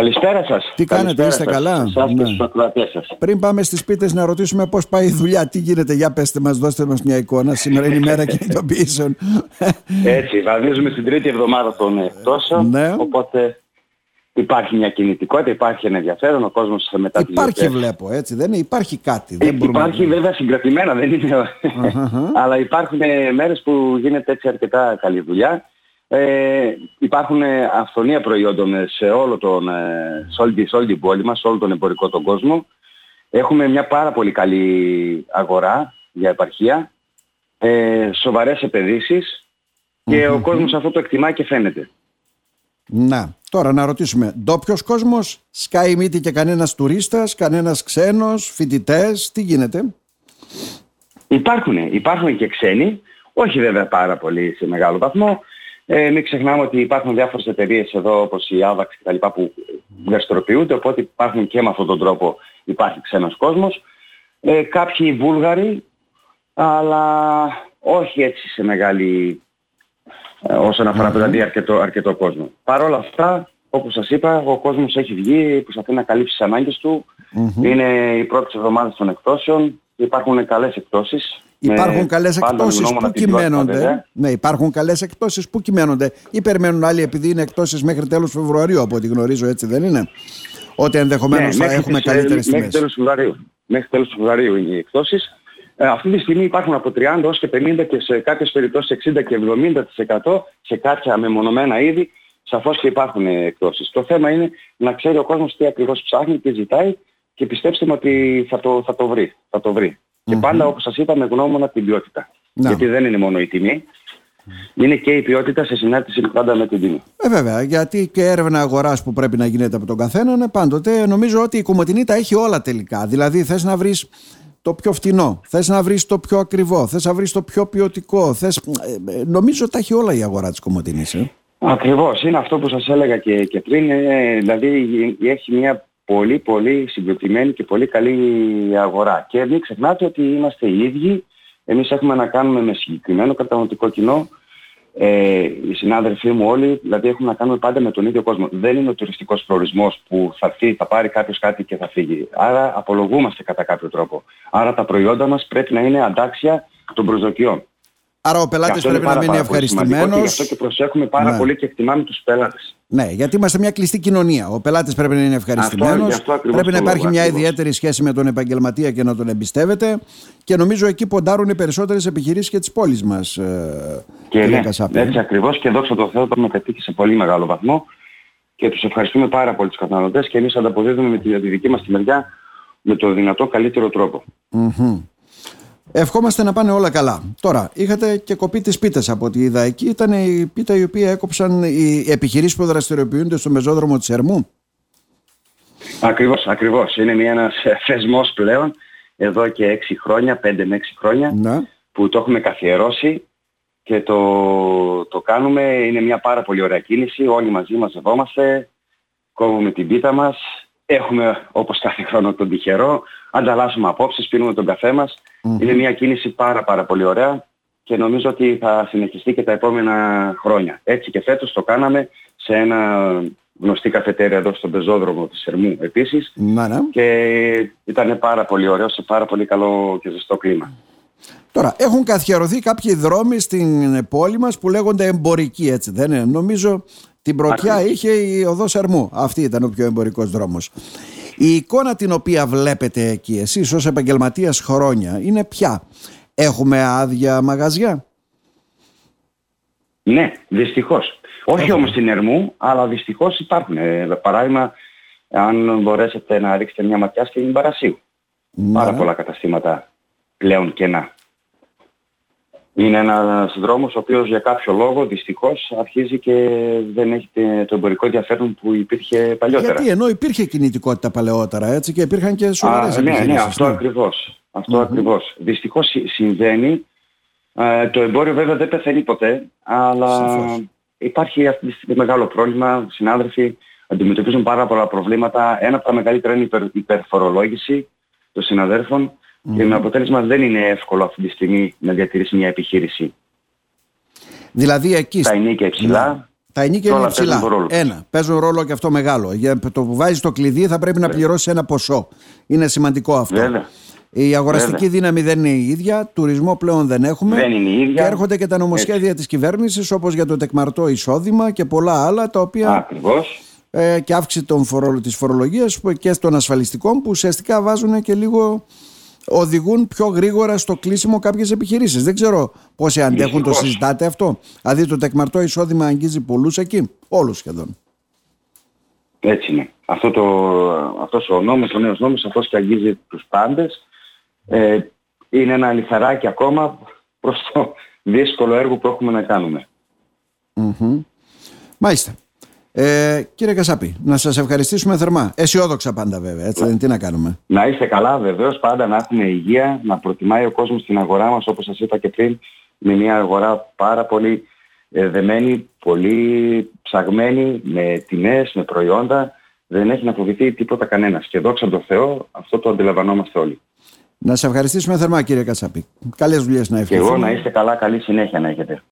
Καλησπέρα σας. Τι κάνετε, είστε καλά; Σας ναι. σας. Πριν πάμε στις πίτες να ρωτήσουμε πώς πάει η δουλειά, τι γίνεται, για πετε μας, δώστε μας μια εικόνα. Σήμερα είναι η μέρα κινητοποιήσεων. Έτσι, βαδίζουμε στην τρίτη εβδομάδα των εκτόσεων. Ναι. Οπότε υπάρχει μια κινητικότητα, υπάρχει ένα ενδιαφέρον, ο κόσμος θα μετά Υπάρχει, βλέπω, έτσι, δεν είναι, υπάρχει κάτι. Δεν υπάρχει να... βέβαια συγκρατημένα, δεν είναι. Αλλά υπάρχουν μέρες που γίνεται έτσι αρκετά καλή δουλειά. Ε, υπάρχουν αυθονία προϊόντων σε, όλο τον, ε, σε, όλη, σε όλη την πόλη μας, σε όλο τον εμπορικό τον κόσμο. Έχουμε μια πάρα πολύ καλή αγορά για επαρχία, ε, σοβαρές και ο κόσμος αυτό το εκτιμά και φαίνεται. Να, τώρα να ρωτήσουμε, ντόπιος κόσμος, σκάει μύτη και κανένας τουρίστας, κανένας ξένος, φοιτητές, τι γίνεται; Υπάρχουν, υπάρχουν και ξένοι, όχι βέβαια πάρα πολύ σε μεγάλο βαθμό. Ε, μην ξεχνάμε ότι υπάρχουν διάφορες εταιρείες εδώ όπως η AVAX και τα λοιπά που δραστηριοποιούνται, οπότε υπάρχουν και με αυτόν τον τρόπο υπάρχει ξένος κόσμος. Ε, κάποιοι Βούλγαροι, αλλά όχι έτσι σε μεγάλη ε, όσον αφορά δηλαδή αρκετό, αρκετό κόσμο. Παρ' όλα αυτά, όπως σας είπα, ο κόσμος έχει βγει, προσπαθεί να καλύψει τις ανάγκες του. Είναι οι πρώτες εβδομάδες των εκτόσεων, υπάρχουν καλές εκτόσεις. Υπάρχουν καλές εκτόσεις που κυμαίνονται. Ναι, υπάρχουν καλές εκτόσεις που κυμαίνονται. Ή περιμένουν άλλοι επειδή είναι εκτόσεις μέχρι τέλος Φεβρουαρίου από ό,τι γνωρίζω έτσι δεν είναι; Ότι ενδεχομένως ναι, θα έχουμε καλύτερες τιμές. Μέχρι τέλος Φεβρουαρίου. Μέχρι τέλος Φεβρουαρίου είναι οι εκτόσεις. Ε, αυτή τη στιγμή υπάρχουν από 30 ως και 50 και σε κάποιες περιπτώσεις 60 και 70% σε κάποια μεμονωμένα είδη. Σαφώς και υπάρχουν εκτόσεις. Το θέμα είναι να ξέρει ο κόσμος τι ακριβώς ψάχνει, τι ζητάει και πιστέψτε με ότι θα το, θα το βρει. Θα το βρει. Και πάντα όπως σας είπα με γνώμονα την ποιότητα. Γιατί δεν είναι μόνο η τιμή, είναι και η ποιότητα σε συνάρτηση πάντα με την τιμή. Ε, βέβαια, γιατί και έρευνα αγοράς που πρέπει να γίνεται από τον καθένα, πάντοτε νομίζω ότι η Κομωτινή τα έχει όλα τελικά. Δηλαδή, θες να βρεις το πιο φτηνό, θες να βρεις το πιο ακριβό, θες να βρεις το πιο ποιοτικό. Θες... Ε, ε, νομίζω τα έχει όλα η αγορά της Κομωτινής. Ε. Ακριβώς, είναι αυτό που σας έλεγα και, και πριν, ε, δηλαδή έχει μια πολύ πολύ συγκεκριμένη και πολύ καλή αγορά. Και μην ξεχνάτε ότι είμαστε οι ίδιοι, εμείς έχουμε να κάνουμε με συγκεκριμένο καταναλωτικό κοινό, ε, οι συνάδελφοί μου όλοι, δηλαδή έχουμε να κάνουμε πάντα με τον ίδιο κόσμο. Δεν είναι ο τουριστικός προορισμός που θα έρθει, θα πάρει κάποιος κάτι και θα φύγει. Άρα απολογούμαστε κατά κάποιο τρόπο. Άρα τα προϊόντα μας πρέπει να είναι αντάξια των προσδοκιών. Άρα ο πελάτης πρέπει να μείνει ευχαριστημένο. Γι' αυτό και προσέχουμε πάρα ναι. πολύ και εκτιμάμε τους πελάτες. Ναι, γιατί είμαστε μια κλειστή κοινωνία. Ο πελάτης πρέπει να είναι ευχαριστημένος. Πρέπει να υπάρχει μια ιδιαίτερη σχέση με τον επαγγελματία και να τον εμπιστεύεται. Και νομίζω εκεί ποντάρουν οι περισσότερες επιχειρήσεις και τη πόλη μας. Ε, και ναι, έτσι ακριβώς και δόξα τω Θεώ το έχουμε πετύχει σε πολύ μεγάλο βαθμό. Και τους ευχαριστούμε πάρα πολύ τους καταναλωτές και εμείς ανταποδίδουμε με τη, δική μας τη μεριά με το δυνατό καλύτερο τρόπο. Ευχόμαστε να πάνε όλα καλά. Τώρα, είχατε και κοπεί τις πίτες από ό,τι είδα εκεί. Ήταν η πίτα η οποία έκοψαν οι επιχειρήσεις που δραστηριοποιούνται στο μεζόδρομο της Ερμού. Ακριβώς, ακριβώς. Είναι μια, ένας θεσμός πλέον εδώ και έξι χρόνια, πέντε με έξι χρόνια, να. που το έχουμε καθιερώσει και το, το κάνουμε. Είναι μια πάρα πολύ ωραία κίνηση. Όλοι μαζί μαζευόμαστε, κόβουμε την πίτα μας, έχουμε όπως κάθε χρόνο τον τυχερό, ανταλλάσσουμε απόψεις, πίνουμε τον καφέ μας. Είναι μια κίνηση πάρα πάρα πολύ ωραία και νομίζω ότι θα συνεχιστεί και τα επόμενα χρόνια. Έτσι και φέτος το κάναμε σε ένα γνωστή καφετέρια εδώ στον πεζόδρομο της Ερμού επίσης ναι. και ήταν πάρα πολύ ωραίο σε πάρα πολύ καλό και ζεστό κλίμα. Τώρα, έχουν καθιερωθεί κάποιοι δρόμοι στην πόλη μας που λέγονται εμπορικοί, έτσι δεν είναι; Νομίζω την πρωτιά είχε η οδός Ερμού. Αυτή ήταν ο πιο εμπορικός δρόμος. Η εικόνα την οποία βλέπετε εκεί εσείς ως επαγγελματίας χρόνια είναι ποια; Έχουμε άδεια μαγαζιά; Ναι, δυστυχώς. Όχι Έχουμε. όμως στην Ερμού, αλλά δυστυχώς υπάρχουν. Ε, παράδειγμα, αν μπορέσετε να ρίξετε μια ματιά στην Παρασίου. Ναι. Πάρα πολλά καταστήματα πλέον κενά. Είναι ένας δρόμος ο οποίος για κάποιο λόγο δυστυχώς αρχίζει και δεν έχει το εμπορικό ενδιαφέρον που υπήρχε παλιότερα. Γιατί ενώ υπήρχε κινητικότητα παλαιότερα έτσι και υπήρχαν και σοβαρές Α, Ναι, ναι, αυτό ναι. ακριβώς. Αυτό ακριβώς. Δυστυχώς συμβαίνει. Ε, το εμπόριο βέβαια δεν πεθαίνει ποτέ, αλλά υπάρχει αυτή τη στιγμή μεγάλο πρόβλημα. Συνάδελφοι αντιμετωπίζουν πάρα πολλά προβλήματα. Ένα από τα μεγαλύτερα είναι η υπερφορολόγηση των συναδέλφων και με αποτέλεσμα δεν είναι εύκολο αυτή τη στιγμή να διατηρήσει μια επιχείρηση. Δηλαδή εκεί... Τα ενίκια υψηλά. Τα ενίκια είναι ψηλά. Ένα. Παίζουν ρόλο και αυτό μεγάλο. Για το που βάζεις το κλειδί θα πρέπει να πληρώσεις ένα ποσό. Είναι σημαντικό αυτό. Βέβαια. Η αγοραστική Βέβαια. δύναμη δεν είναι η ίδια, τουρισμό πλέον δεν έχουμε. Δεν είναι η ίδια. Και έρχονται και τα νομοσχέδια της κυβέρνησης, όπως για το τεκμαρτό εισόδημα και πολλά άλλα, τα οποία. Ακριβώς. Ε, και αύξηση των φορο, της φορολογίας και των ασφαλιστικών που ουσιαστικά βάζουν και λίγο οδηγούν πιο γρήγορα στο κλείσιμο κάποιες επιχειρήσεις. Δεν ξέρω πόσοι αντέχουν, το συζητάτε αυτό. Δηλαδή το τεκμαρτό εισόδημα αγγίζει πολλούς εκεί, όλους σχεδόν. Έτσι είναι. Αυτό το, αυτός ο νόμος, ο νέος νόμος, αυτός και αγγίζει τους πάντες. Ε, είναι ένα λιθαράκι ακόμα προς το δύσκολο έργο που έχουμε να κάνουμε. Mm-hmm. Μάλιστα. Ε, κύριε Κασάπη, να σας ευχαριστήσουμε θερμά. Αισιόδοξα πάντα βέβαια, έτσι δεν τι να κάνουμε. Να είστε καλά βεβαίως, πάντα να έχουμε υγεία, να προτιμάει ο κόσμος την αγορά μας όπως σας είπα και πριν, με μια αγορά πάρα πολύ ε, δεμένη, πολύ ψαγμένη, με τιμές, με προϊόντα. Δεν έχει να φοβηθεί τίποτα κανένας. Και δόξα τω Θεώ, αυτό το αντιλαμβανόμαστε όλοι. Να σε ευχαριστήσουμε θερμά κύριε Κασάπη. Καλές δουλειές να ευχηθούμε. Και εγώ να είστε καλά, καλή συνέχεια να έχετε.